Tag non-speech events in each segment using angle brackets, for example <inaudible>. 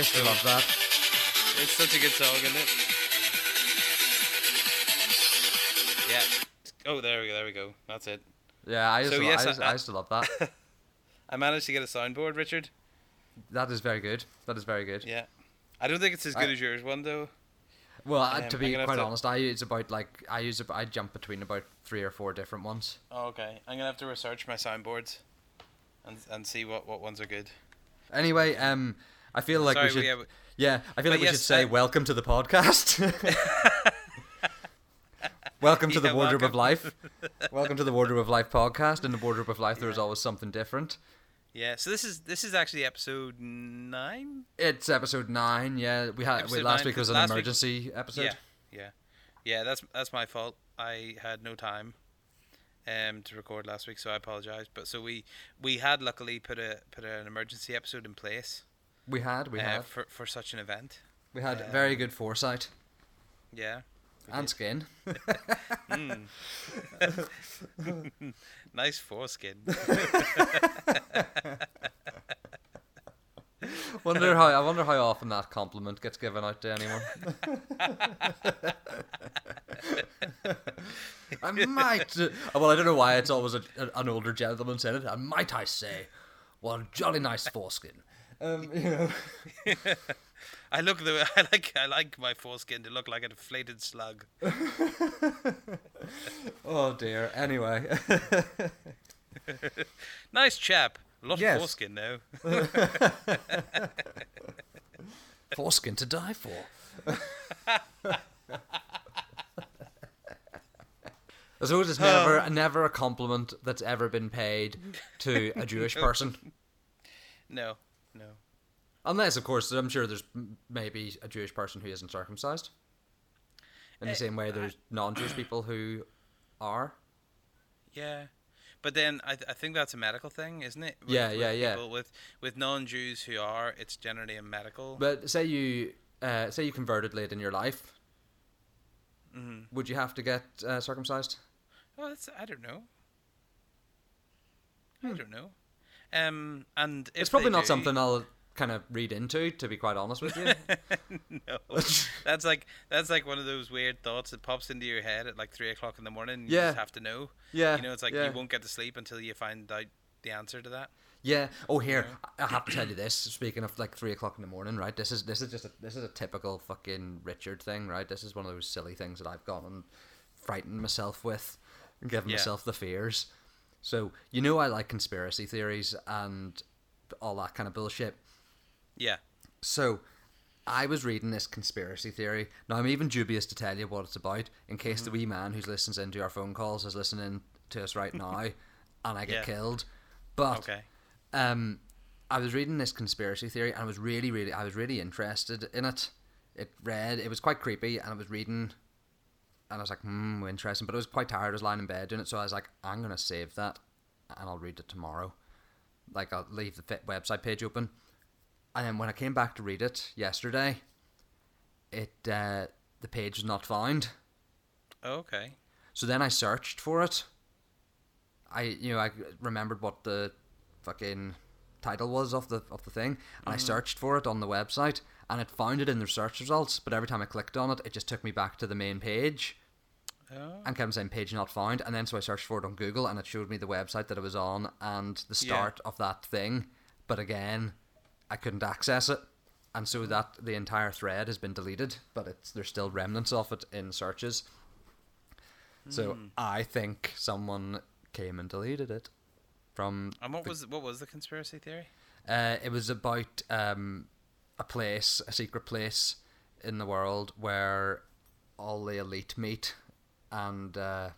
used to love that. It's such a good song, isn't it? Yeah. Oh, there we go. There we go. That's it. Yeah, I used, So, to, yes, I, used, I- I used to love that. <laughs> I managed to get a soundboard, Richard. that is very good. That is very good. Yeah. I don't think it's as I- good as yours one though. Well, Um, to be quite to- honest, I use about like I use I jump between about three or four different ones. Oh, okay. I'm gonna have to research my soundboards, and and see what what ones are good. Anyway, um, I feel like Sorry, we should. we have- yeah, I feel like we yes, should say welcome to the podcast. <laughs> welcome to the Yeah, Wardrobe of. Life. welcome to the Wardrobe of Life podcast. In the Wardrobe of Life, there is Yeah. always something different. Yeah. So this is this is actually episode nine. It's episode nine. Yeah, we had we, last nine, week was an last week- emergency episode. Yeah. Yeah. Yeah. That's that's my fault. I had no time. Um, to record last week, so I apologize. But so we we had luckily put a put an emergency episode in place. We had we uh, had for for such an event. we had um, very good foresight Yeah. and did. skin. Mm. <laughs> nice foreskin. <laughs> Wonder how I wonder how often that compliment gets given out to anyone. <laughs> I might. uh, well, I don't know why it's always a, an older gentleman saying it. And might I say, well, jolly nice foreskin. Um, <laughs> you know. <laughs> I look the <laughs> I like I like my foreskin to look like an inflated slug. Oh dear. Anyway, Nice chap. A lot Yes. of foreskin though. foreskin to die for. I suppose it's never, never a compliment that's ever been paid to a Jewish person. No. Unless, of course, I'm sure there's maybe a Jewish person who isn't circumcised. In the Eh, same way, there's non-Jewish people who are. Yeah. But then I, th- I think that's a medical thing, isn't it? With, Yeah, with yeah, yeah. With with non-Jews who are, it's generally a medical. But say you uh, say you converted late in your life, Mhm. would you have to get uh, circumcised? Oh, that's I don't know. I don't know. Um, and Hmm. it's probably not do- something I'll kind of read into, to be quite honest with you. <laughs> no, that's like that's like one of those weird thoughts that pops into your head at like three o'clock in the morning. You Yeah. just have to know. yeah, You know, it's like yeah. you won't get to sleep until you find out the answer to that. Yeah. Oh, here I I have to tell you this. Speaking of like three o'clock in the morning, right? This is this is just a, this is a typical fucking Richard thing, right? This is one of those silly things that I've gone and frightened myself with, and given Yeah. myself the fears. So you know I like conspiracy theories and all that kind of bullshit. Yeah. So I was reading this conspiracy theory. Now I'm even dubious to tell you what it's about, in case the wee man who listens into our phone calls is listening to us right <laughs> now, and I get Yeah. killed. But Okay. um, I was reading this conspiracy theory, and I was really, really, I was really interested in it. It read, it was quite creepy, and I was reading, and I was like, hmm, interesting. But I was quite tired. I was lying in bed doing it, so I was like, I'm gonna save that, and I'll read it tomorrow. Like I'll leave the website page open, and then when I came back to read it yesterday, it uh, the page was not found. Okay. So then I searched for it. I you know I remembered what the fucking title was of the of the thing, and I searched for it on the website, and it found it in the search results. But every time I clicked on it, it just took me back to the main page Oh. and kept saying page not found. And then so I searched for it on Google, and it showed me the website that it was on and the Yeah. start of that thing. But again, I couldn't access it. And so that the entire thread has been deleted, but it's there's still remnants of it in searches. So Hmm. I think someone came and deleted it from. And what the- was what was the conspiracy theory? Uh, it was about um, a place, a secret place in the world where all the elite meet, and uh,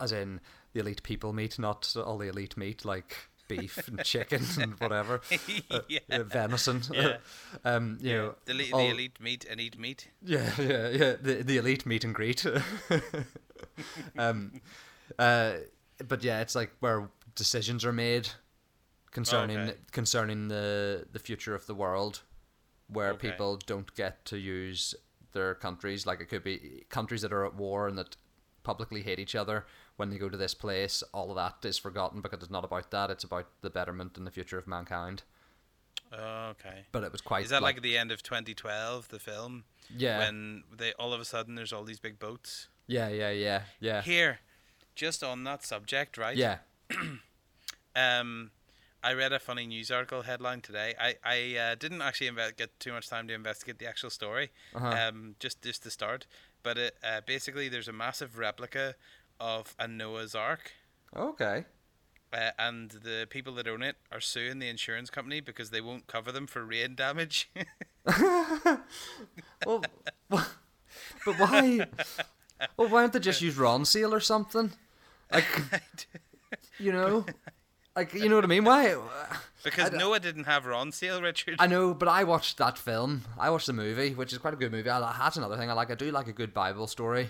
as in the elite people meet, not all the elite meet like beef and chicken and <laughs> whatever, <laughs> uh, yeah. uh, venison. Yeah. um, you know, The, le- all- the elite meet and eat meat. yeah, <laughs> yeah, yeah. The the elite meet and greet. um, uh, but yeah, it's like where decisions are made concerning Okay. concerning the the future of the world, where Okay. people don't get to use their countries. Like it could be countries that are at war and that publicly hate each other when they go to this place, all of that is forgotten because it's not about that. It's about the betterment and the future of mankind. Oh, okay. But it was quite. Is that like, at the end of 2012, the film? yeah, When they all of a sudden there's all these big boats. yeah, yeah, yeah, yeah, Here, just on that subject, right? yeah. <clears throat> Um, I read a funny news article headline today. I I uh, didn't actually inve- get too much time to investigate the actual story. Uh-huh. Um, just just to start, but it, uh, basically there's a massive replica of a Noah's Ark. Okay. Uh, and the people that own it are suing the insurance company because they won't cover them for rain damage. <laughs> Well, <laughs> but why? Well, why don't they just use Ronseal or something? Like, <laughs> you know, like you know what I mean? Why? because d- Noah didn't have Ronseal, Richard. I know, but I watched that film. I watched the movie, which is quite a good movie. I, that's another thing I like. I do like a good Bible story.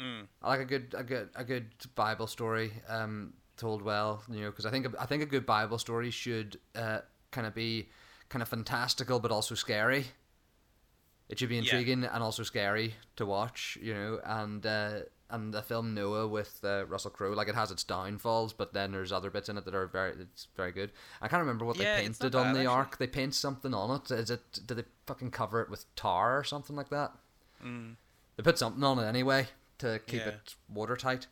Mm. I like a good, a good, a good Bible story um, told well. You know, because I think I think a good Bible story should uh, kind of be kind of fantastical, but also scary. It should be Yeah. intriguing and also scary to watch. You know, and uh, and the film Noah with uh, Russell Crowe, like it has its downfalls, but then there's other bits in it that are very, it's very good. I can't remember what Yeah, they painted on bad, the actually. ark. They paint something on it. Is it? Did they fucking cover it with tar or something like that? Mm. They put something on it anyway to keep Yeah. it watertight.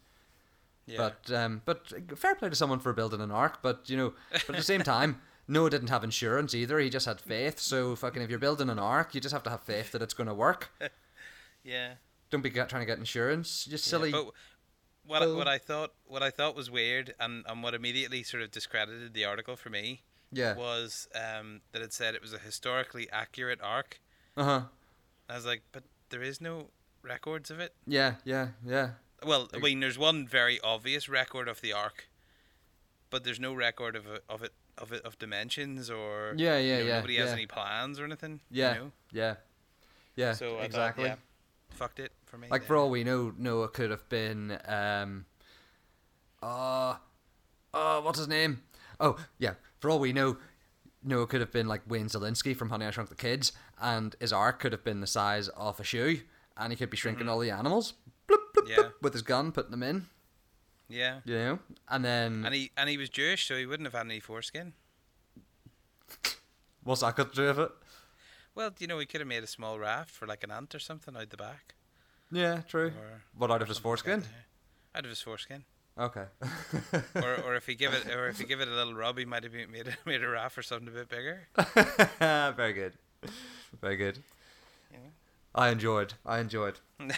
Yeah. But um, but fair play to someone for building an ark. But you know, but at the same time, <laughs> Noah didn't have insurance either. He just had faith. So fucking, if you're building an ark, you just have to have faith that it's going to work. <laughs> yeah. Don't be trying to get insurance. Just Yeah, silly. but what Well- what I thought what I thought was weird and, and what immediately sort of discredited the article for me yeah. was um, that it said it was a historically accurate ark. Uh huh. I was like, but there is no records of it. Yeah. Yeah. Yeah. Well, I mean, there's one very obvious record of the ark, but there's no record of it, of it of it of dimensions or Yeah. you Yeah. know, yeah. nobody has yeah. any plans or anything. Yeah. You know? Yeah. Yeah. So exactly. Thought, yeah, fucked it for me. Like there. for all we know, Noah could have been um uh uh what's his name? Oh, yeah. For all we know, Noah could have been like Wayne Szalinski from Honey I Shrunk the Kids, and his ark could have been the size of a shoe, and he could be shrinking all the animals bloop, bloop, Mm-hmm. Yeah. bloop, with his gun, putting them in, yeah. you know? And then And he and he was Jewish, so he wouldn't have had any foreskin. <laughs> what's that got to do with it? Well, you know, he could have made a small raft for like an ant or something out the back. Yeah, true. Or What out of his like foreskin? Out of his foreskin. Okay. <laughs> or, or if he give it, or if he give it a little rub, he might have made a, <laughs> made a raft or something a bit bigger. Very good. Very good. I enjoyed. I enjoyed. <laughs>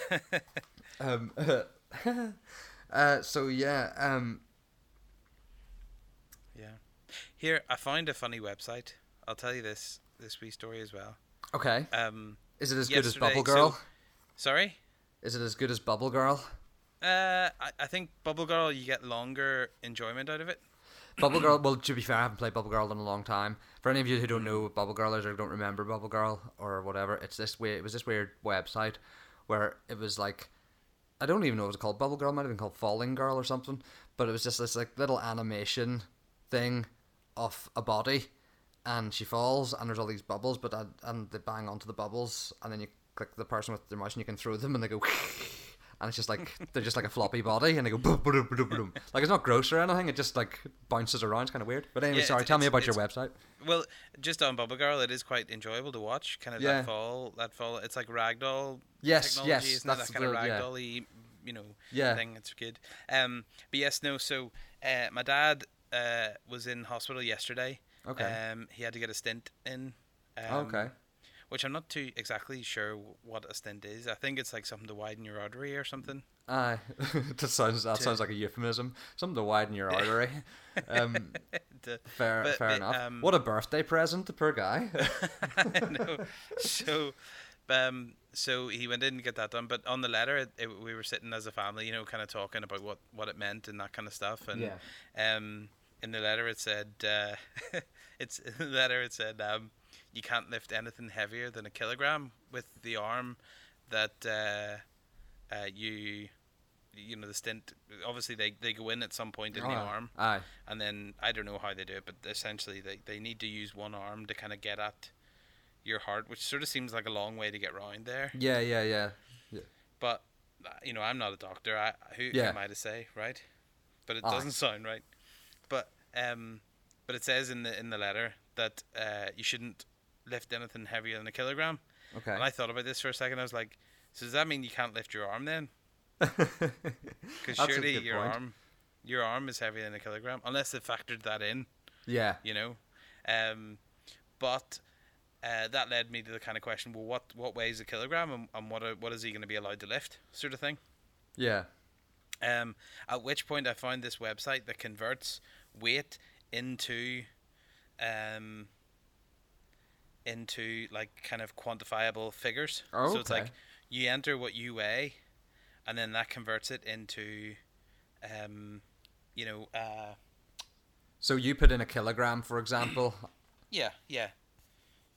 Um, <laughs> uh, so yeah, um, yeah. Here, I found a funny website. I'll tell you this this wee story as well. okay. Um, Is it as good as Bubble Girl? so- sorry. Is it as good as Bubble Girl? Uh, I, I think Bubble Girl, you get longer enjoyment out of it. Bubble Girl. Well, to be fair, I haven't played Bubble Girl in a long time. For any of you who don't know what Bubble Girl is or don't remember Bubble Girl or whatever, it's this weird. It was this weird website where it was like, I don't even know what it was called. Bubble Girl might have been called Falling Girl or something. But it was just this like little animation thing of a body, and she falls, and there's all these bubbles, but uh, and they bang onto the bubbles, and then you click the person with the mouse, and you can throw them, and they go. <laughs> And it's just like they're just like a floppy body, and they go boom, boom, boom, boom. like it's not gross or anything. It just like bounces around. It's kind of weird. But anyway, Yeah, sorry. Tell me about your website. Well, just on Bubble Girl, it is quite enjoyable to watch. Kind of Yeah. that fall, that fall. It's like ragdoll Yes, technology, yes, that's that kind of the- yeah. you know, Yeah. thing. It's good. Um, but yes, no. So, uh, my dad uh was in hospital yesterday. Okay. Um, he had to get a stint in. Um, okay. Which I'm not too exactly sure what a stint is. I think it's like something to widen your artery or something. Aye, <laughs> that sounds that To- sounds like a euphemism. Something to widen your artery. <laughs> Um, To- fair, But- fair but, enough. um, what a birthday present, the poor guy. <laughs> I know. So, um, so he went in and get that done. But on the letter, it, it, we were sitting as a family, you know, kind of talking about what, what it meant and that kind of stuff. And um, in the letter, it said, uh, it's in the letter it said, um, you can't lift anything heavier than a kilogram with the arm that uh, uh, you. You know the stint. Obviously, they, they go in at some point in the arm, Aye. and then I don't know how they do it, but essentially they, they need to use one arm to kind of get at your heart, which sort of seems like a long way to get round there. Yeah, yeah, yeah. But uh, you know, I'm not a doctor. I who Yeah. am I to say, right? but it Aye. doesn't sound right. But um, but it says in the in the letter that uh, you shouldn't lift anything heavier than a kilogram. Okay. And I thought about this for a second. I was like, so does that mean you can't lift your arm then? <laughs> Because surely your point. arm, your arm is heavier than a kilogram, unless they factored that in. Yeah. You know, um, but uh, that led me to the kind of question: Well, what what weighs a kilogram, and, and what are, what is he going to be allowed to lift, sort of thing. Yeah. Um, at which point I found this website that converts weight into, um, into like kind of quantifiable figures. Oh, so it's like you enter what you weigh, and then that converts it into, um, you know, uh, so you put in a kilogram, for example. <clears throat> yeah, yeah.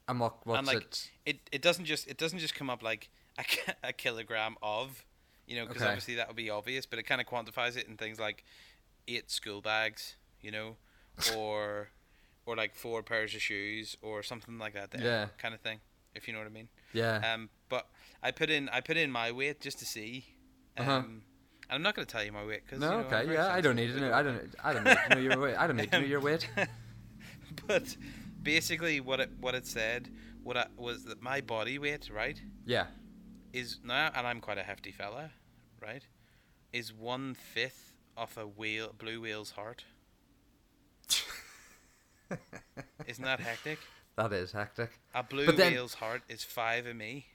And what what's and like, it? It it doesn't just it doesn't just come up like a, a kilogram of, you know, because okay. obviously that would be obvious, but it kind of quantifies it in things like eight school bags, you know, or or like four pairs of shoes or something like that. Yeah. Kind of thing, if you know what I mean. Yeah. Um, but I put in I put in my weight just to see. Uh-huh. Um, uh-huh. I'm not going to tell you my weight because no, you know, okay, yeah, I don't need to know. I don't. I don't need to know your weight. I don't need to know your weight. <laughs> but basically, what it what it said, what I, was that my body weight, right? Yeah. Is now, and I'm quite a hefty fella, right? Is one fifth of a whale, blue whale's heart. Isn't that hectic? <laughs> That is hectic. A blue then, whale's heart is five of me.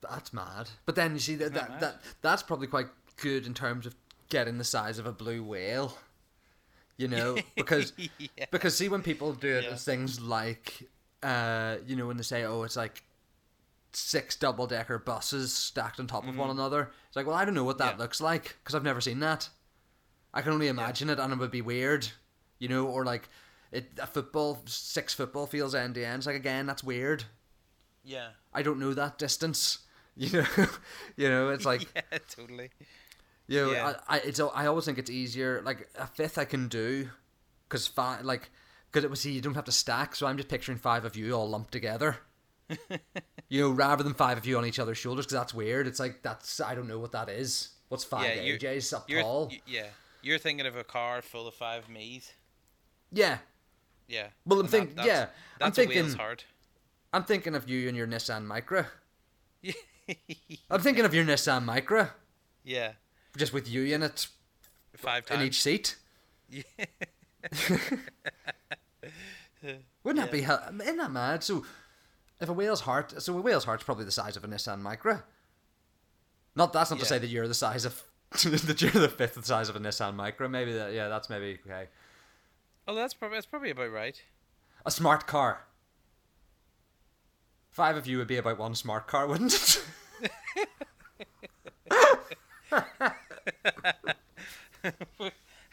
That's mad. But then you see that that, that, that that's probably quite good in terms of getting the size of a blue whale. You know, <laughs> because yeah. because see when people do it, yeah. things like uh, you know when they say oh it's like six double decker buses stacked on top mm-hmm. of one mm-hmm. another. It's like well I don't know what that yeah. looks like because I've never seen that. I can only imagine it and it would be weird, you know, or like it a football six football fields end to end. It's like again that's weird. Yeah. I don't know that distance. <laughs> You know, you know, it's like <laughs> yeah, totally. You know, yeah, I, I it's I always think it's easier. Like a fifth I can do, because five like because it was see you don't have to stack. So I'm just picturing five of you all lumped together. <laughs> you know, rather than five of you on each other's shoulders, because that's weird. It's like that's I don't know what that is. What's five yeah, AJs up tall? Yeah, you're thinking of a car full of five me's. Yeah. Yeah. Well, I'm thinking. That, yeah, that's I'm thinking. Hard. I'm thinking of you and your Nissan Micra. <laughs> I'm thinking of your Nissan Micra. Yeah. Just with you in it. Five times. In each seat. Yeah. <laughs> Wouldn't that be? Isn't that mad? So, if a whale's heart, so a whale's heart's probably the size of a Nissan Micra. Not that's not yeah. to say that you're the size of <laughs> that you're the fifth the size of a Nissan Micra. Maybe that yeah, that's maybe okay. Oh, that's probably that's probably about right. A smart car. Five of you would be about one smart car, wouldn't it? <laughs>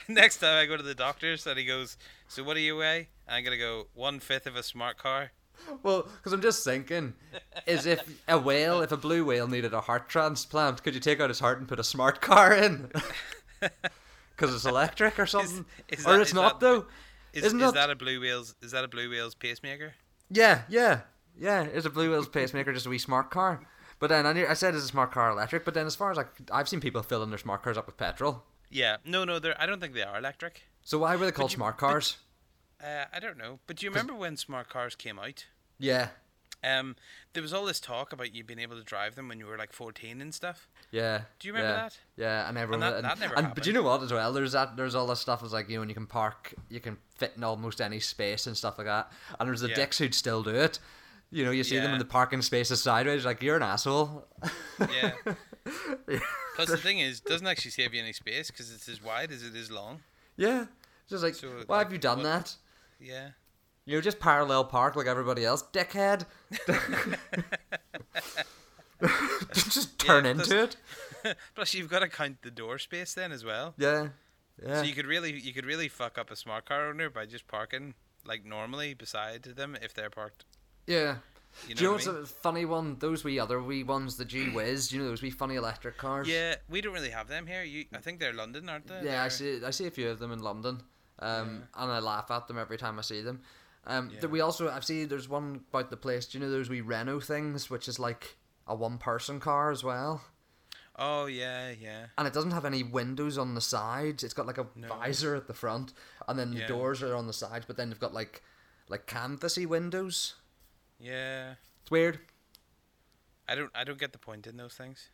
Next time I go to the doctor's and he goes, "So what do you weigh?" I'm gonna go one fifth of a smart car. Well, because I'm just thinking, is if a whale, if a blue whale needed a heart transplant, could you take out his heart and put a smart car in? <laughs> Because it's electric or <laughs> something, is, is or that, it's not that, though. Is, Isn't is that, that a blue whale's? Is that a blue whale's pacemaker? Yeah, yeah. Yeah, it's a Blue Wheels pacemaker, just a wee smart car. But then I, I said it's a smart car electric. But then as far as I, I've seen people filling their smart cars up with petrol. Yeah, no, no, they're. I don't think they are electric. So why were they called you, smart cars? But, uh, I don't know. But do you remember when smart cars came out? Yeah. Um, there was all this talk about you being able to drive them when you were like fourteen and stuff. Yeah. Do you remember yeah, that? Yeah, and everyone. And that, and, that never and, happened. But you know what as well? There's that. There's all this stuff. Is like you know when you can park, you can fit in almost any space and stuff like that. And there's the yeah. dicks who'd still do it. You know, you see yeah. them in the parking spaces sideways, like you're an asshole. Yeah. <laughs> yeah. Plus, the thing is, doesn't actually save you any space because it's as wide as it is long. Yeah. Just like, so, why like, have you done what, that? Yeah. You know, just parallel park like everybody else, dickhead. <laughs> <laughs> just turn yeah, into it. <laughs> Plus, you've got to count the door space then as well. Yeah. Yeah. So you could really, you could really fuck up a smart car owner by just parking like normally beside them if they're parked yeah. You know Do you know what's I mean? a funny one? Those wee other wee ones, the G <clears throat> Wiz. You know those wee funny electric cars. Yeah, we don't really have them here. You, I think they're London, aren't they? Yeah, they're... I see. I see a few of them in London, um, yeah. and I laugh at them every time I see them. Um, yeah. we also I've seen there's one about the place. Do you know those wee Renault things, which is like a one person car as well. Oh yeah, yeah. And it doesn't have any windows on the sides. It's got like a No. visor at the front, and then the Yeah. doors are on the sides. But then they've got like like canvasy windows. Yeah. It's weird. I don't I don't get the point in those things.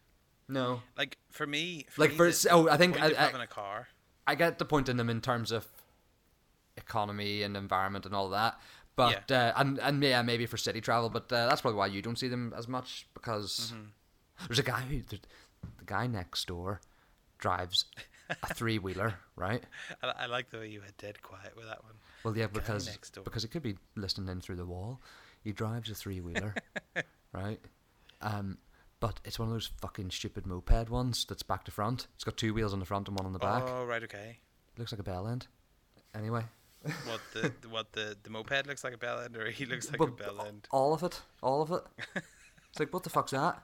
No, Like for me, for like me, for oh, I think I, I, having a car. I get the point in them in terms of economy and environment and all that. But uh, and and yeah, maybe for city travel, but uh, that's probably why you don't see them as much because Mm-hmm. there's a guy who the, guy next door drives a <laughs> three wheeler, right? I, I like the way you had dead quiet with that one. Well, yeah, because because he could be listening in through the wall. He drives a three wheeler, <laughs> right? Um, but it's one of those fucking stupid moped ones that's back to front. It's got two wheels on the front and one on the back. Oh right, okay. looks like a bell end. Anyway, <laughs> What the what the the moped looks like a bell end, or he looks like But a bell end. all of it, all of it. <laughs> It's like what the fuck's that?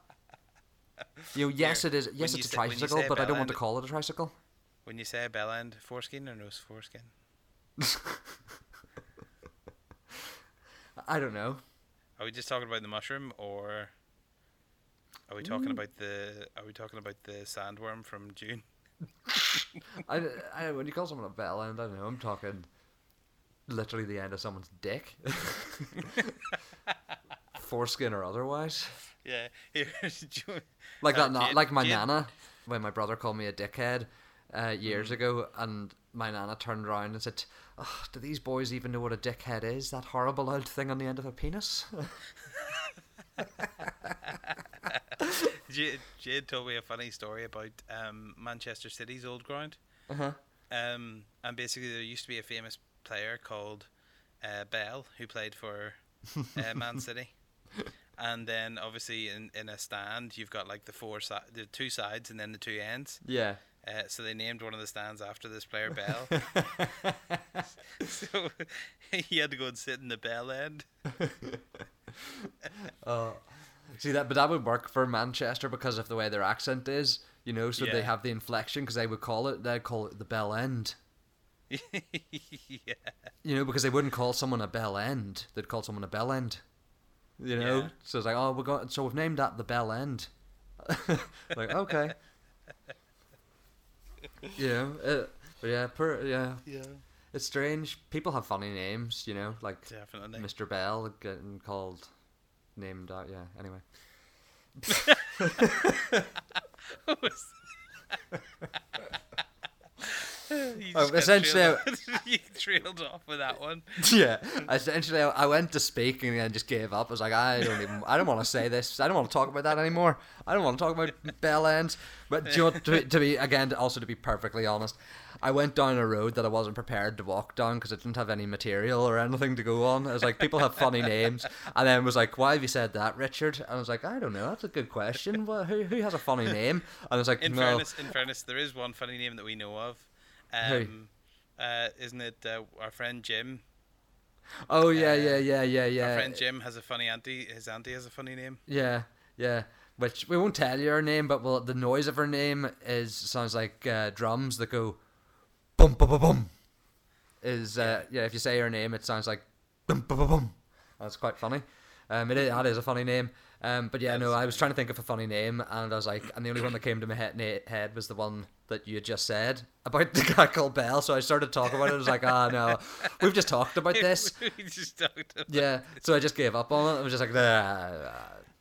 You know, yes, Here, it is. Yes, it's a say- tricycle, but I don't want to call it a tricycle. When you say a bell end, foreskin or no foreskin? <laughs> I don't know. Are we just talking about the mushroom, or are we Mm. talking about the are we talking about the sandworm from Dune? I, I when you call someone a bell end, I don't know. I'm talking literally the end of someone's dick, <laughs> foreskin or otherwise. Yeah. <laughs> Like that, not like my nana when my brother called me a dickhead uh, Mm. years ago, and my nana turned around and said, oh, "Do these boys even know what a dickhead is? That horrible old thing on the end of a penis." <laughs> Jade, Jade told me a funny story about um, Manchester City's old ground. uh huh. Um, and basically, there used to be a famous player called uh, Bell who played for uh, Man <laughs> City. And then, obviously, in, in a stand, you've got like the four si- the two sides and then the two ends. Yeah. Uh, so they named one of the stands after this player, Bell. <laughs> so <laughs> he had to go and sit in the Bell end. Uh, see that, but that would work for Manchester because of the way their accent is, you know. So they have the inflection because they would call it, they'd call it the bell end, <laughs> yeah. you know, because they wouldn't call someone a bell end, they'd call someone a bell end, you know. Yeah. So it's like, oh, we got, so we've named that the bell end. <laughs> like okay, <laughs> yeah, uh, but yeah, per, yeah, Yeah. it's strange. People have funny names, you know, like Definitely. Mr. Bell getting called, named out. Yeah. Anyway. <laughs> Oh, just essentially, trailed off- <laughs> you trailed off with that one. <laughs> yeah. Essentially, I I went to speak and then just gave up. I was like, I don't even, I don't want to say this. I don't want to talk about that anymore. I don't want to talk about bell ends. But do you know, to, to be again, also to be perfectly honest, I went down a road that I wasn't prepared to walk down because it didn't have any material or anything to go on. I was like, people have funny names, and then was like, why have you said that, Richard? And I was like, I don't know. That's a good question. Well, who who has a funny name? And I was like, In no. fairness, in fairness, there is one funny name that we know of. Who? Um, uh, isn't it uh, our friend Jim? Oh yeah, uh, yeah, yeah, yeah, yeah. Our friend Jim has a funny auntie. His auntie has a funny name. Yeah, yeah. Which we won't tell you her name, but well, the noise of her name is sounds like uh, drums that go bum bum bum bum. Is uh, yeah. If you say her name, it sounds like bum bum bum bum. That's quite funny. Um, it is, that is a funny name. Um, but yeah, That no, I was trying to think of a funny name, and I was like, and the only one that came to my head, head was the one that you just said about <laughs> the guy called Bell. So I started talking about it. I was like, ah, no, we've just talked about <laughs> this. we just talked about Yeah, so I just gave up on it. I was just like, nah.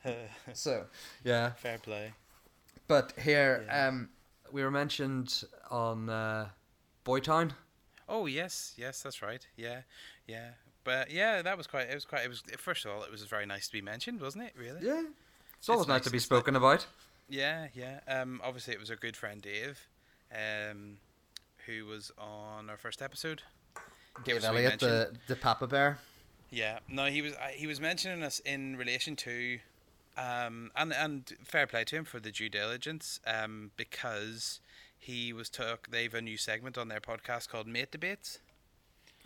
<laughs> so yeah, fair play. but here, Yeah. um, we were mentioned on uh, Boytown. Oh yes, yes, that's right. Yeah, yeah. But yeah, that was quite. It was quite. It was first of all, it was very nice to be mentioned, wasn't it? Really? Yeah, it's always It's nice, nice, to be spoken about. Yeah, yeah. Um, obviously it was our good friend Dave, um, who was on our first episode. David Elliott, the the Papa Bear. Yeah, no, he was uh, he was mentioning us in relation to, um, and and fair play to him for the due diligence, um, because he was took. They've a new segment on their podcast called Mate Debates.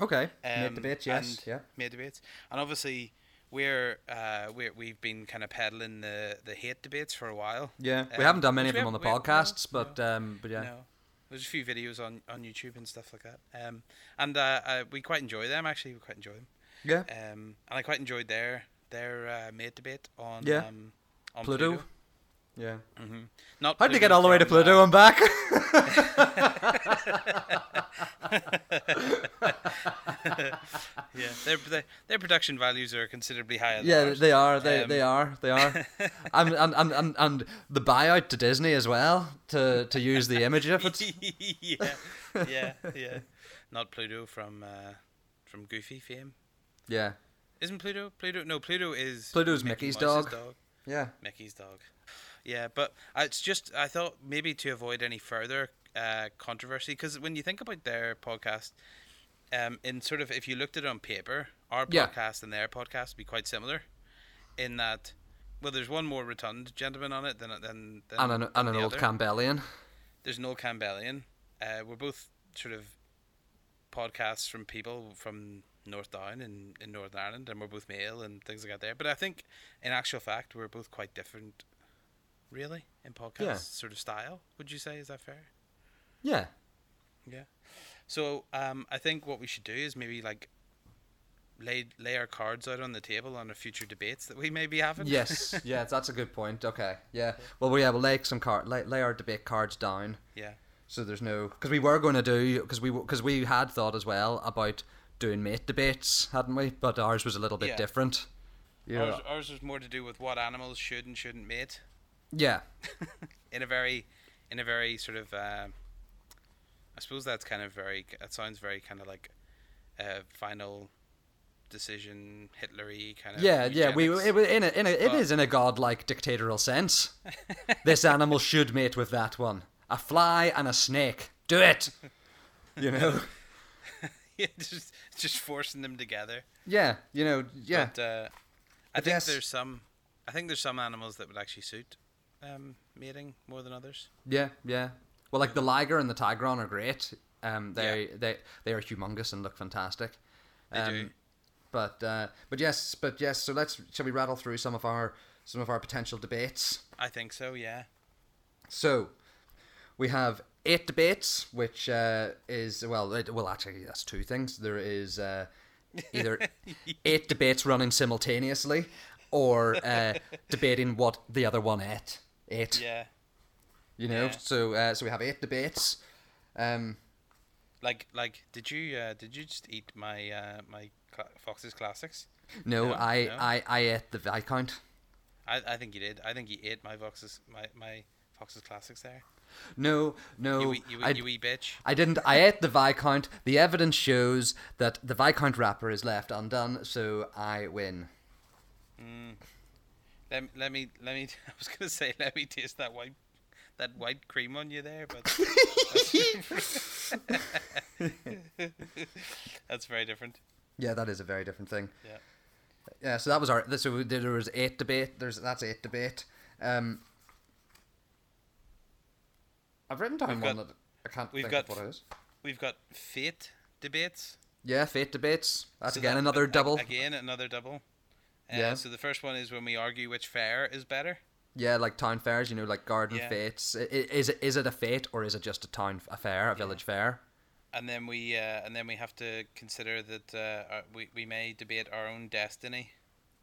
Okay, Um, the bit, yes, yeah. Mate Debates, and obviously we're uh we're, we've been kind of peddling the the hate debates for a while. Yeah, we Um, haven't done many of them on the we podcasts, no, but um, but yeah, No. There's a few videos on, on YouTube and stuff like that. Um, and uh, uh, we quite enjoy them actually. We quite enjoy them. yeah, Um, and I quite enjoyed their their uh, mate debate on Yeah. um, on Pluto. Pluto. Yeah. Mm-hmm. Not How'd they get all the way to Pluto uh, and back? <laughs> <laughs> yeah, their, their their production values are considerably higher. Than yeah, ours. they are. They, Um, they are. They are. <laughs> and, and, and, and, and the buyout to Disney as well to, to use the image of it. yeah, yeah, yeah. Not Pluto from uh, from Goofy fame. Yeah. Isn't Pluto? Pluto? No, Pluto is. Pluto's Mickey Mickey's Mouse's dog. Yeah. Mickey's dog. Yeah, but uh, it's just I thought maybe to avoid any further uh, controversy because when you think about their podcast, um, in sort of if you looked at it on paper, our Yeah. podcast and their podcast would be quite similar, in that, well, there's one more rotund gentleman on it than than, than And an, and an old other. Campbellian. There's no Campbellian. Uh, we're both sort of podcasts from people from North Down in, in Northern Ireland, and we're both male and things like that there. But I think, in actual fact, we're both quite different, really, in podcast Yeah. sort of style. Would you say is that fair? Yeah. Yeah. So um, I think what we should do is maybe like lay lay our cards out on the table on the future debates that we may be having. Yes. <laughs> yeah, that's a good point. Okay. Yeah. Well, we yeah, we'll lay some card, lay, lay our debate cards down. yeah. So there's no because we were going to do because we because we had thought as well about doing mate debates, hadn't we? But ours was a little bit Yeah. different. Yeah. Ours, ours was more to do with what animals should and shouldn't mate. Yeah. <laughs> in a very in a very sort of uh, I suppose that's kind of very it sounds very kind of like a final decision Hitlery kind of Yeah, yeah, we it, in a, in a, it is in a godlike dictatorial sense. <laughs> this animal should mate with that one. A fly and a snake. Do it. You know. <laughs> yeah, just just forcing them together. Yeah, you know. Yeah. But, uh, I think yes. there's some I think there's some animals that would actually suit um, mating more than others. Yeah, yeah. Well, like the liger and the tigron are great. Um, they Yeah. they they are humongous and look fantastic. They um, do. But uh, but yes, but yes. So let's shall we rattle through some of our some of our potential debates? I think so, yeah. So we have eight debates, which uh, is well, it, well actually that's two things. There is uh, either <laughs> eight debates running simultaneously, or uh, debating what the other one ate. Ate. Yeah. You know. Yeah. So uh, so we have eight debates. Um, Like like did you uh, did you just eat my uh, my Fox's classics? no, No, I, no. I I ate the Viscount. I, I think you did. I think you ate my Fox's my, my Fox's classics there. No, no, You wee, you, you wee bitch. I didn't. I ate the Viscount. The evidence shows that the Viscount wrapper is left undone, so I win. Let, let me let me. <laughs> I was gonna say let me taste that white that white cream on you there, but that's <laughs> very different. Yeah, that is a very different thing. Yeah. Yeah, so that was our. So there was eight debate. There's that's eight debate. Um, I've written down We've one got- that I can't we've think got- of what it is. We've got fate debates. Yeah, fate debates. That's So again that- another double. Again, another double. Uh, Yeah. So the first one is when we argue which fair is better. Yeah, like town fairs. You know, like garden Yeah. fates. Is it is it a fate or is it just a town a fair, a village fair? and then we uh, and then we have to consider that uh, we we may debate our own destiny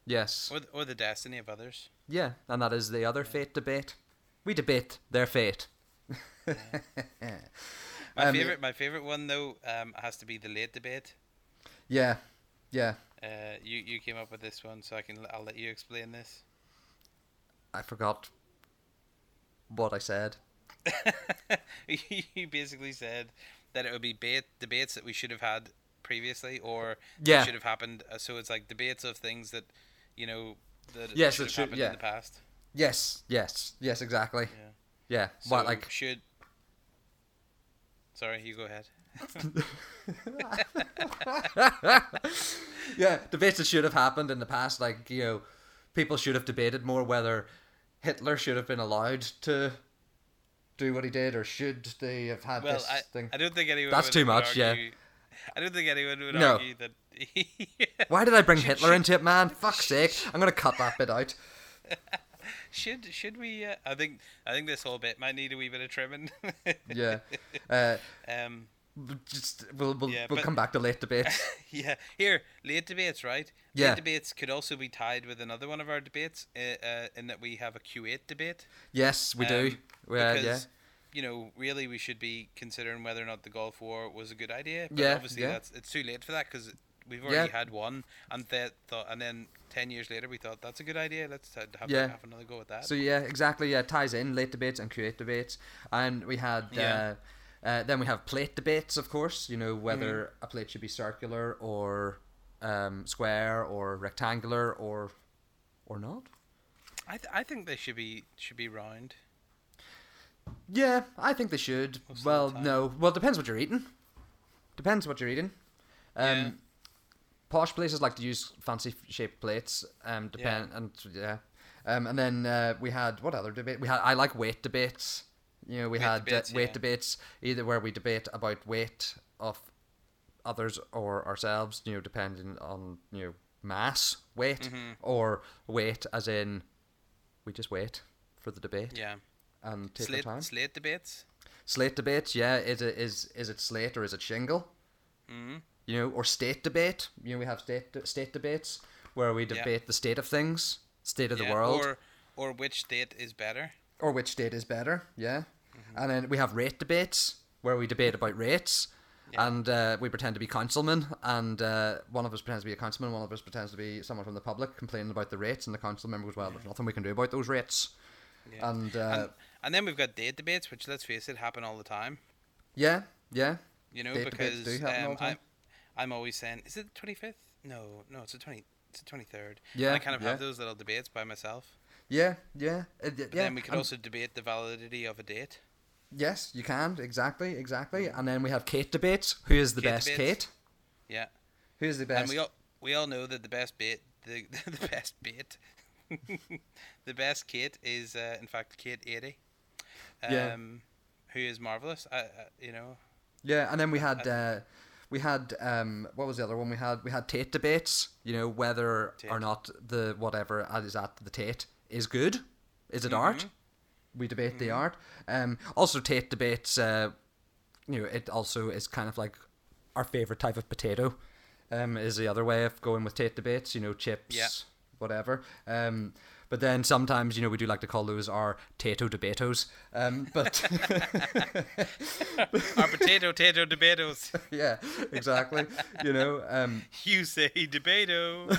Yes. or th- or the destiny of others. Yeah, and that is the other fate debate. We debate their fate. <laughs> My Um, favorite my favorite one though um, has to be the late debate. Yeah, yeah. Uh, you you came up with this one, so I can I'll let you explain this. I forgot what I said. <laughs> you basically said that it would be bait, debates that we should have had previously, or Yeah. that should have happened. Uh, so it's like debates of things that you know that Yes, should have should- happened yeah. in the past. Yes, yes, yes, exactly. Yeah. Yeah. So what like should. Sorry, you go ahead. <laughs> yeah, debates that should have happened in the past. Like you know, people should have debated more whether Hitler should have been allowed to do what he did, or should they have had Well, this I, thing. I don't think anyone. That's would, too much, yeah. I don't think anyone would No. argue that. Why did I bring Should- <laughs> Hitler should- into it, man? Fuck's sake! I'm gonna cut that bit out. <laughs> should should we? Uh, I think I think this whole bit might need a wee bit of trimming. Yeah. Uh, Um. Just we'll we'll, Yeah, we'll but- come back to late debates. <laughs> yeah. Here, late debates, right? Yeah. Late debates could also be tied with another one of our debates, uh, uh, in that we have a Q8 debate. yes, we do. Um, We- uh, because, yeah. You know, really, we should be considering whether or not the Gulf War was a good idea. But Yeah, obviously, yeah. that's it's too late for that because we've already Yeah. had one, and that thought, and then ten years later, we thought that's a good idea. Let's have, Yeah. have another go at that. So yeah, exactly. Yeah, ties in late debates and Q8 debates, and we had. Yeah. Uh, then we have plate debates, of course. You know whether Mm-hmm. a plate should be circular or um, square or rectangular or or not. I th- I think they should be should be round. Yeah, I think they should. Most well, no. Well, depends what you're eating. Depends what you're eating. Um, Yeah. Posh places like to use fancy shaped plates. Um, depend and yeah. Um, and then uh, we had what other debate? We had I like weight debates. You know, we Weight had debates, weight yeah. debates either where we debate about weight of others or ourselves. You know, depending on you know mass weight Mm-hmm. or weight as in we just wait for the debate Yeah. and take Slate time. slate debates. Slate debates, yeah. Is it is is it slate or is it shingle? Mm-hmm. You know, or state debate. You know, we have state state debates where we Yeah. debate the state of things, state of the world, Or or which state is better. or which state is better. Yeah. And then we have rate debates where we debate about rates. Yeah. And uh, we pretend to be councilmen, and uh, one of us pretends to be a councilman, one of us pretends to be someone from the public complaining about the rates, and the council member goes, "Well, there's nothing we can do about those rates." Yeah. And, uh, and and then we've got date debates, which let's face it, happen all the time. yeah, yeah, You know, Date because do happen all um. I'm I'm always saying, is it the twenty fifth? No, no, it's the twenty. It's the twenty third. Yeah, I kind of have those little debates by myself. yeah, yeah, uh, yeah. But then we could and- also debate the validity of a date. Yes, you can exactly, exactly. And then we have Kate debates. Who is the Kate best debates. Kate? Yeah, Who is the best? and we all we all know that the best bait, the <laughs> the best bait, <laughs> the best Kate is uh, in fact Kate eighty. Um, Yeah. Who is marvelous? I, I, you know. yeah, and then we had uh, we had um, what was the other one? We had we had Tate debates. You know whether or not the whatever is at the Tate is good. Is it Mm-hmm. art? We debate the art. Um, also Tate debates. Uh, you know, it also is kind of like our favorite type of potato. Um, is the other way of going with Tate debates. You know, chips, Yeah. whatever. Um, but then sometimes you know we do like to call those our tato debatos. Um, but <laughs> Our potato, potato, debatos. <laughs> yeah, exactly. You know, um, <laughs> You say debato,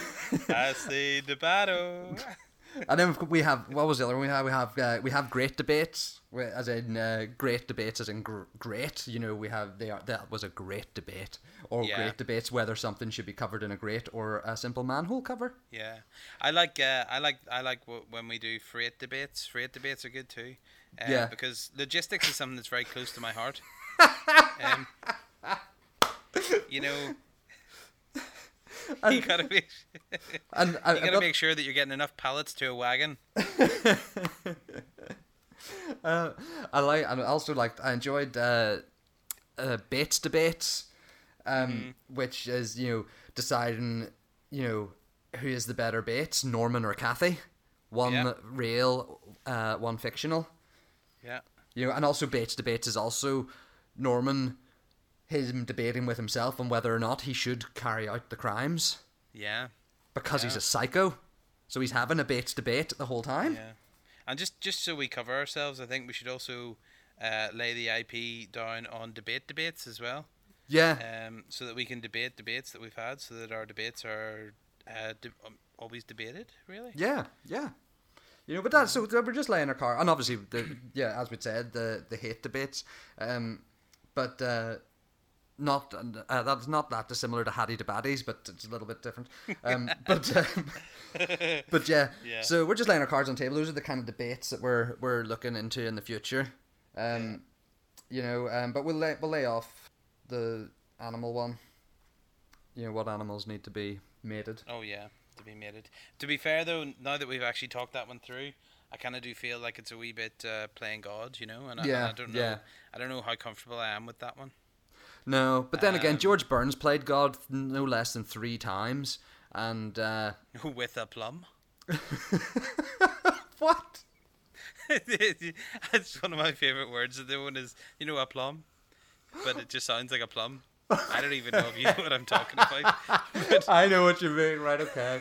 I say debato. And then we have what was the other one we have? We have uh, we have great debates, as in uh, great debates, as in gr- great. You know, we have they are that was a great debate, or Yeah. great debates whether something should be covered in a grate or a simple manhole cover. Yeah, I like uh, I like I like w- when we do freight debates. Freight debates are good too. Uh, Yeah. because logistics is something that's very close to my heart. <laughs> um, you know, <laughs> <laughs> you gotta make And I, you gotta got- make sure that you're getting enough pallets to a wagon. <laughs> Uh, I like, and I also liked, I enjoyed uh, uh, Bates debates, um, Mm-hmm. which is you know deciding you know who is the better Bates, Norman or Kathy, one Yeah. real, uh, one fictional. Yeah, You know, and also Bates debates is also Norman, him debating with himself on whether or not he should carry out the crimes yeah, because he's a psycho. So he's having a Bates debate the whole time. yeah. And just just so we cover ourselves, I think we should also uh, lay the IP down on debate debates as well. Yeah, um, so that we can debate debates that we've had, so that our debates are uh, de- um, always debated. Really. Yeah, yeah. You know, but that's so we're just laying our car, and obviously, the, yeah, as we said, the the hate debates, um, but uh, not uh, that's not that dissimilar to Hattie to Baddies, but it's a little bit different. Um, <laughs> but um, <laughs> but yeah, Yeah. so we're just laying our cards on the table. Those are the kind of debates that we're we're looking into in the future. Um, you know, um, but we'll lay we'll lay off the animal one. You know what animals need to be mated. Oh yeah, to be mated. To be fair though, now that we've actually talked that one through, I kind of do feel like it's a wee bit uh, playing God, you know, and I, and Yeah, I don't know, yeah. I don't know how comfortable I am with that one. No, but then again, Um, George Burns played God no less than three times, and uh, <laughs> with a plum. <laughs> what? <laughs> That's one of my favorite words. The one is, you know, a plum. but it just sounds like a plum. I don't even know if you know what I'm talking about. I know what you mean. Right? Okay.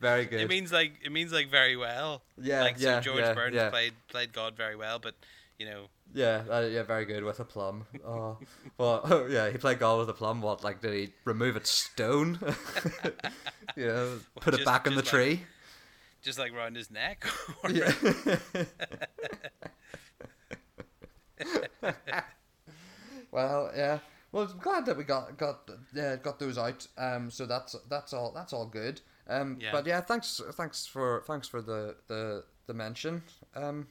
very good. It means like it means like very well. Yeah, Like yeah, so George yeah, Burns yeah. played played God very well, but you know Yeah, uh, yeah, very good with a plum. Oh, well, <laughs> yeah, he played golf with a plum. What, like, did he remove its stone? <laughs> yeah, know, put it back in the like- tree. just like round his neck. <laughs> Yeah. well, yeah. Well, I'm glad that we got got yeah got those out. Um, so that's that's all that's all good. Um, Yeah. but yeah, thanks thanks for thanks for the the the mention. Um,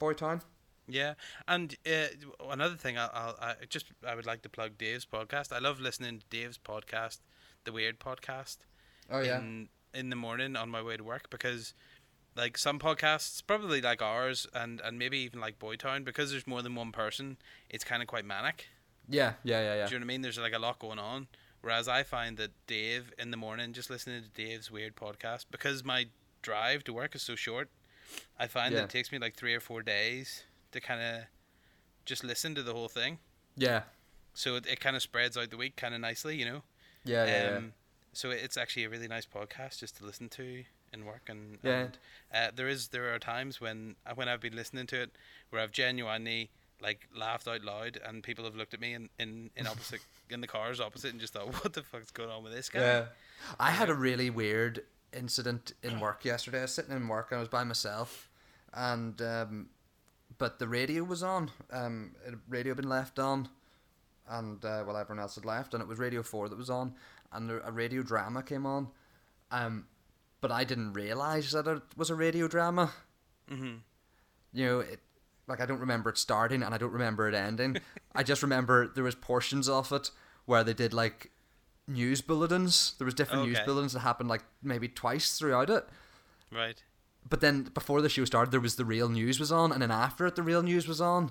Boytown. Yeah, and uh, another thing, I'll, I'll I just I would like to plug Dave's podcast. I love listening to Dave's podcast, the Weird Podcast. Oh yeah. in in the morning on my way to work because like some podcasts probably like ours and and maybe even like Boytown because there's more than one person it's kind of quite manic Yeah, yeah, yeah, yeah. do you know what I mean there's like a lot going on whereas I find that Dave in the morning just listening to Dave's weird podcast because my drive to work is so short I find Yeah. that it takes me like three or four days to kind of just listen to the whole thing Yeah, so it, it kind of spreads out the week kind of nicely you know yeah, yeah, yeah. um, so it's actually a really nice podcast just to listen to in work and, Yeah. and uh, there is there are times when uh, when I've been listening to it where I've genuinely like laughed out loud and people have looked at me in in, in opposite <laughs> in the cars opposite and just thought what the fuck's going on with this guy Yeah. I had a really weird incident in <clears throat> work yesterday. I was sitting in work and I was by myself, and um, but the radio was on. Um, radio had been left on, and uh, well, everyone else had left, and it was Radio Four that was on, and a radio drama came on. Um, but I didn't realize that it was a radio drama. Mhm. You know, it, like I don't remember it starting and I don't remember it ending. <laughs> I just remember there was portions of it where they did like news bulletins. There was different news bulletins that happened like maybe twice throughout it. right But then before the show started, there was the real news was on, and then after it, the real news was on.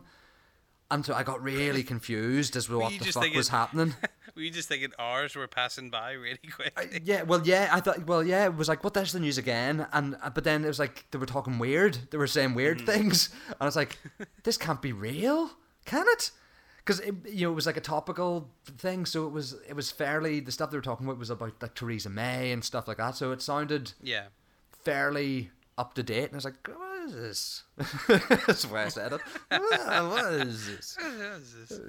And so I got really <laughs> confused as to what the fuck thinking- was happening. <laughs> were you just thinking hours were passing by really quick <laughs> I- yeah, well, yeah, I thought, well, yeah, it was like, what the hell's the news again? And uh, but then it was like they were talking weird. They were saying weird things, and I was like, this can't be real, can it? Because you know it was like a topical thing, so it was it was fairly the stuff they were talking about was about like Theresa May and stuff like that. So it sounded yeah fairly up to date, and I was like, what is this? <laughs> That's why I said it. What <laughs> what is this?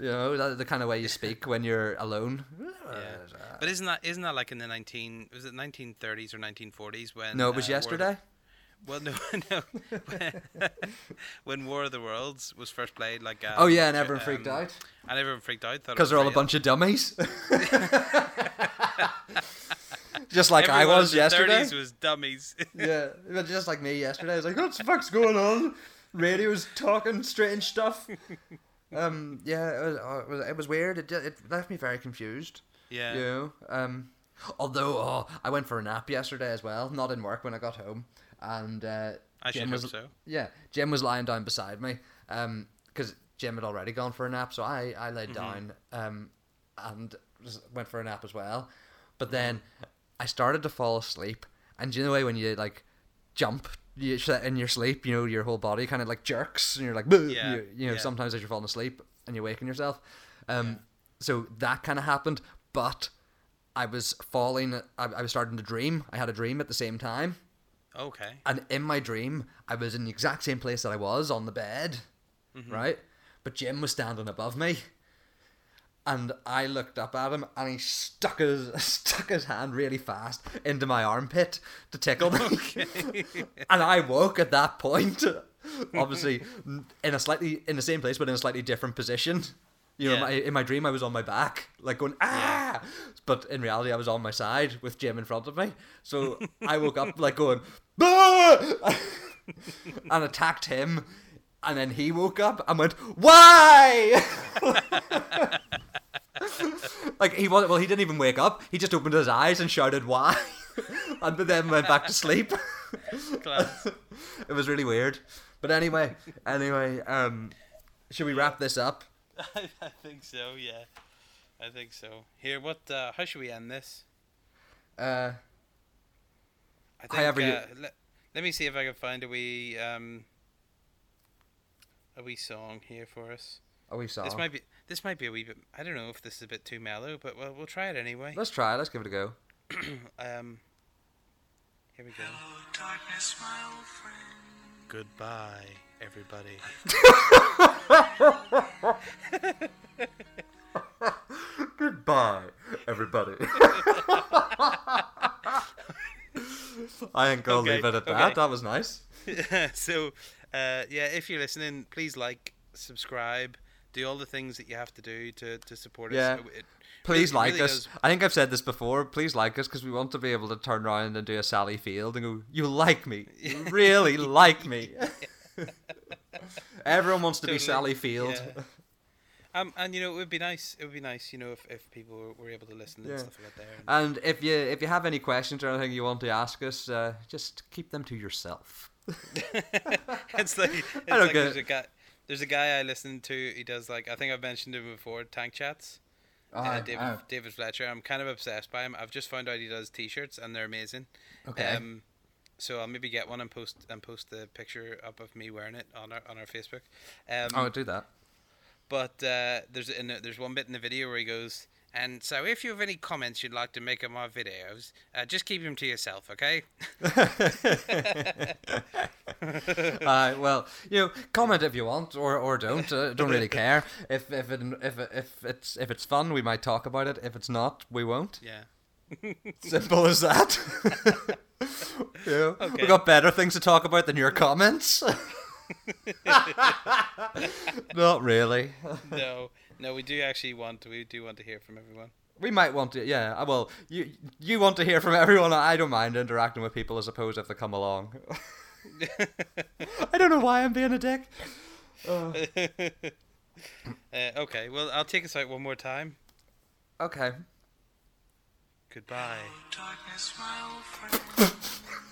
You know, that, the kind of way you speak when you're alone. yeah. But isn't that isn't that like in the nineteen was it nineteen thirties or nineteen forties when No, it was uh, of the- yesterday. Well, no, <laughs> no. when War of the Worlds was first played, like um, Oh yeah, and everyone freaked um, out. and everyone freaked out Because they're all a bunch of dummies. Just like I was yesterday. Thirties was dummies. <laughs> yeah, but just like me yesterday. I was like, what the fuck's going on? Radio's talking strange stuff. <laughs> Um, yeah, it was, uh, it was, it was weird. It, it left me very confused. yeah. You know? Um, although, oh, I went for a nap yesterday as well. Not in work when I got home. And uh, I should Jim hope was, so. Yeah, Jim was lying down beside me. Um, because Jim had already gone for a nap, so I I laid down. Um, and went for a nap as well. But then I started to fall asleep, and you know the way when you like jump you in your sleep, you know your whole body kind of like jerks, and you're like, "Boo," Yeah, you, you know, yeah. sometimes as you're falling asleep and you waken yourself. Um, so that kind of happened, but I was falling. I, I was starting to dream. I had a dream at the same time. Okay. And in my dream, I was in the exact same place that I was on the bed, right? But Jim was standing above me, and I looked up at him, and he stuck his <laughs> stuck his hand really fast into my armpit to tickle me, <laughs> and I woke at that point, obviously in a slightly in the same place, but in a slightly different position. You know, Yeah. my, in my dream, I was on my back, like going ah, but in reality, I was on my side with Jim in front of me. So I woke up <laughs> like going, "Ah!" and attacked him, and then he woke up and went, "Why?" <laughs> like he was well, he didn't even wake up. He just opened his eyes and shouted, "Why?" <laughs> and then went back to sleep. <laughs> It was really weird. But anyway, anyway, um, should we wrap this up? I, I think so. Yeah. I think so. Here, what? Uh, how should we end this? Uh, I think. However you- uh, let, let me see if I can find a wee um. A wee song here for us. a wee song. This might be this might be a wee bit. I don't know if this is a bit too mellow, but well, we'll try it anyway. Let's try it. Let's give it a go. <clears throat> um, here we go. Hello, darkness, my old friend. Goodbye, everybody. <laughs> Goodbye, everybody. <laughs> <laughs> I ain't gonna Okay, leave it at that. okay. That was nice. so, uh, yeah, if you're listening, please like, subscribe, do all the things that you have to do to, to support Yeah. us. It Please really- like really us. does- I think I've said this before. Please like us because we want to be able to turn around and do a Sally Field and go, "You like me? You <laughs> really like me?" <laughs> Everyone wants to be Sally Field. Yeah. Um, and you know, it would be nice. It would be nice, you know, if, if people were, were able to listen Yeah. and stuff like that there. And, And if you if you have any questions or anything you want to ask us, uh, just keep them to yourself. <laughs> it's like, it's don't like get there's it. a guy. There's a guy I listen to. He does like I think I've mentioned him before. Tank chats. Oh, uh, David David Fletcher. I'm kind of obsessed by him. I've just found out he does T-shirts and they're amazing. Okay. Um, so I'll maybe get one and post and post the picture up of me wearing it on our on our Facebook. Um, oh, do that. but uh, there's in the, there's one bit in the video where he goes. And so, if you have any comments you'd like to make on my videos, uh, just keep them to yourself, okay? <laughs> <laughs> uh, well, you know, comment if you want or, or don't. Uh, don't really care. If if it, if if it's if it's fun, we might talk about it. If it's not, we won't. Yeah. <laughs> Simple as that. know, Okay. We got better things to talk about than your comments. not really. No, no, we do actually want we do want to hear from everyone. We might want to, yeah. uh, Well, you you want to hear from everyone. I don't mind interacting with people, I suppose, if they come along. <laughs> I don't know why I'm being a dick. Uh, <laughs> Uh, okay, well, I'll take us out one more time. okay. Goodbye. Darkness, my old friend. <laughs>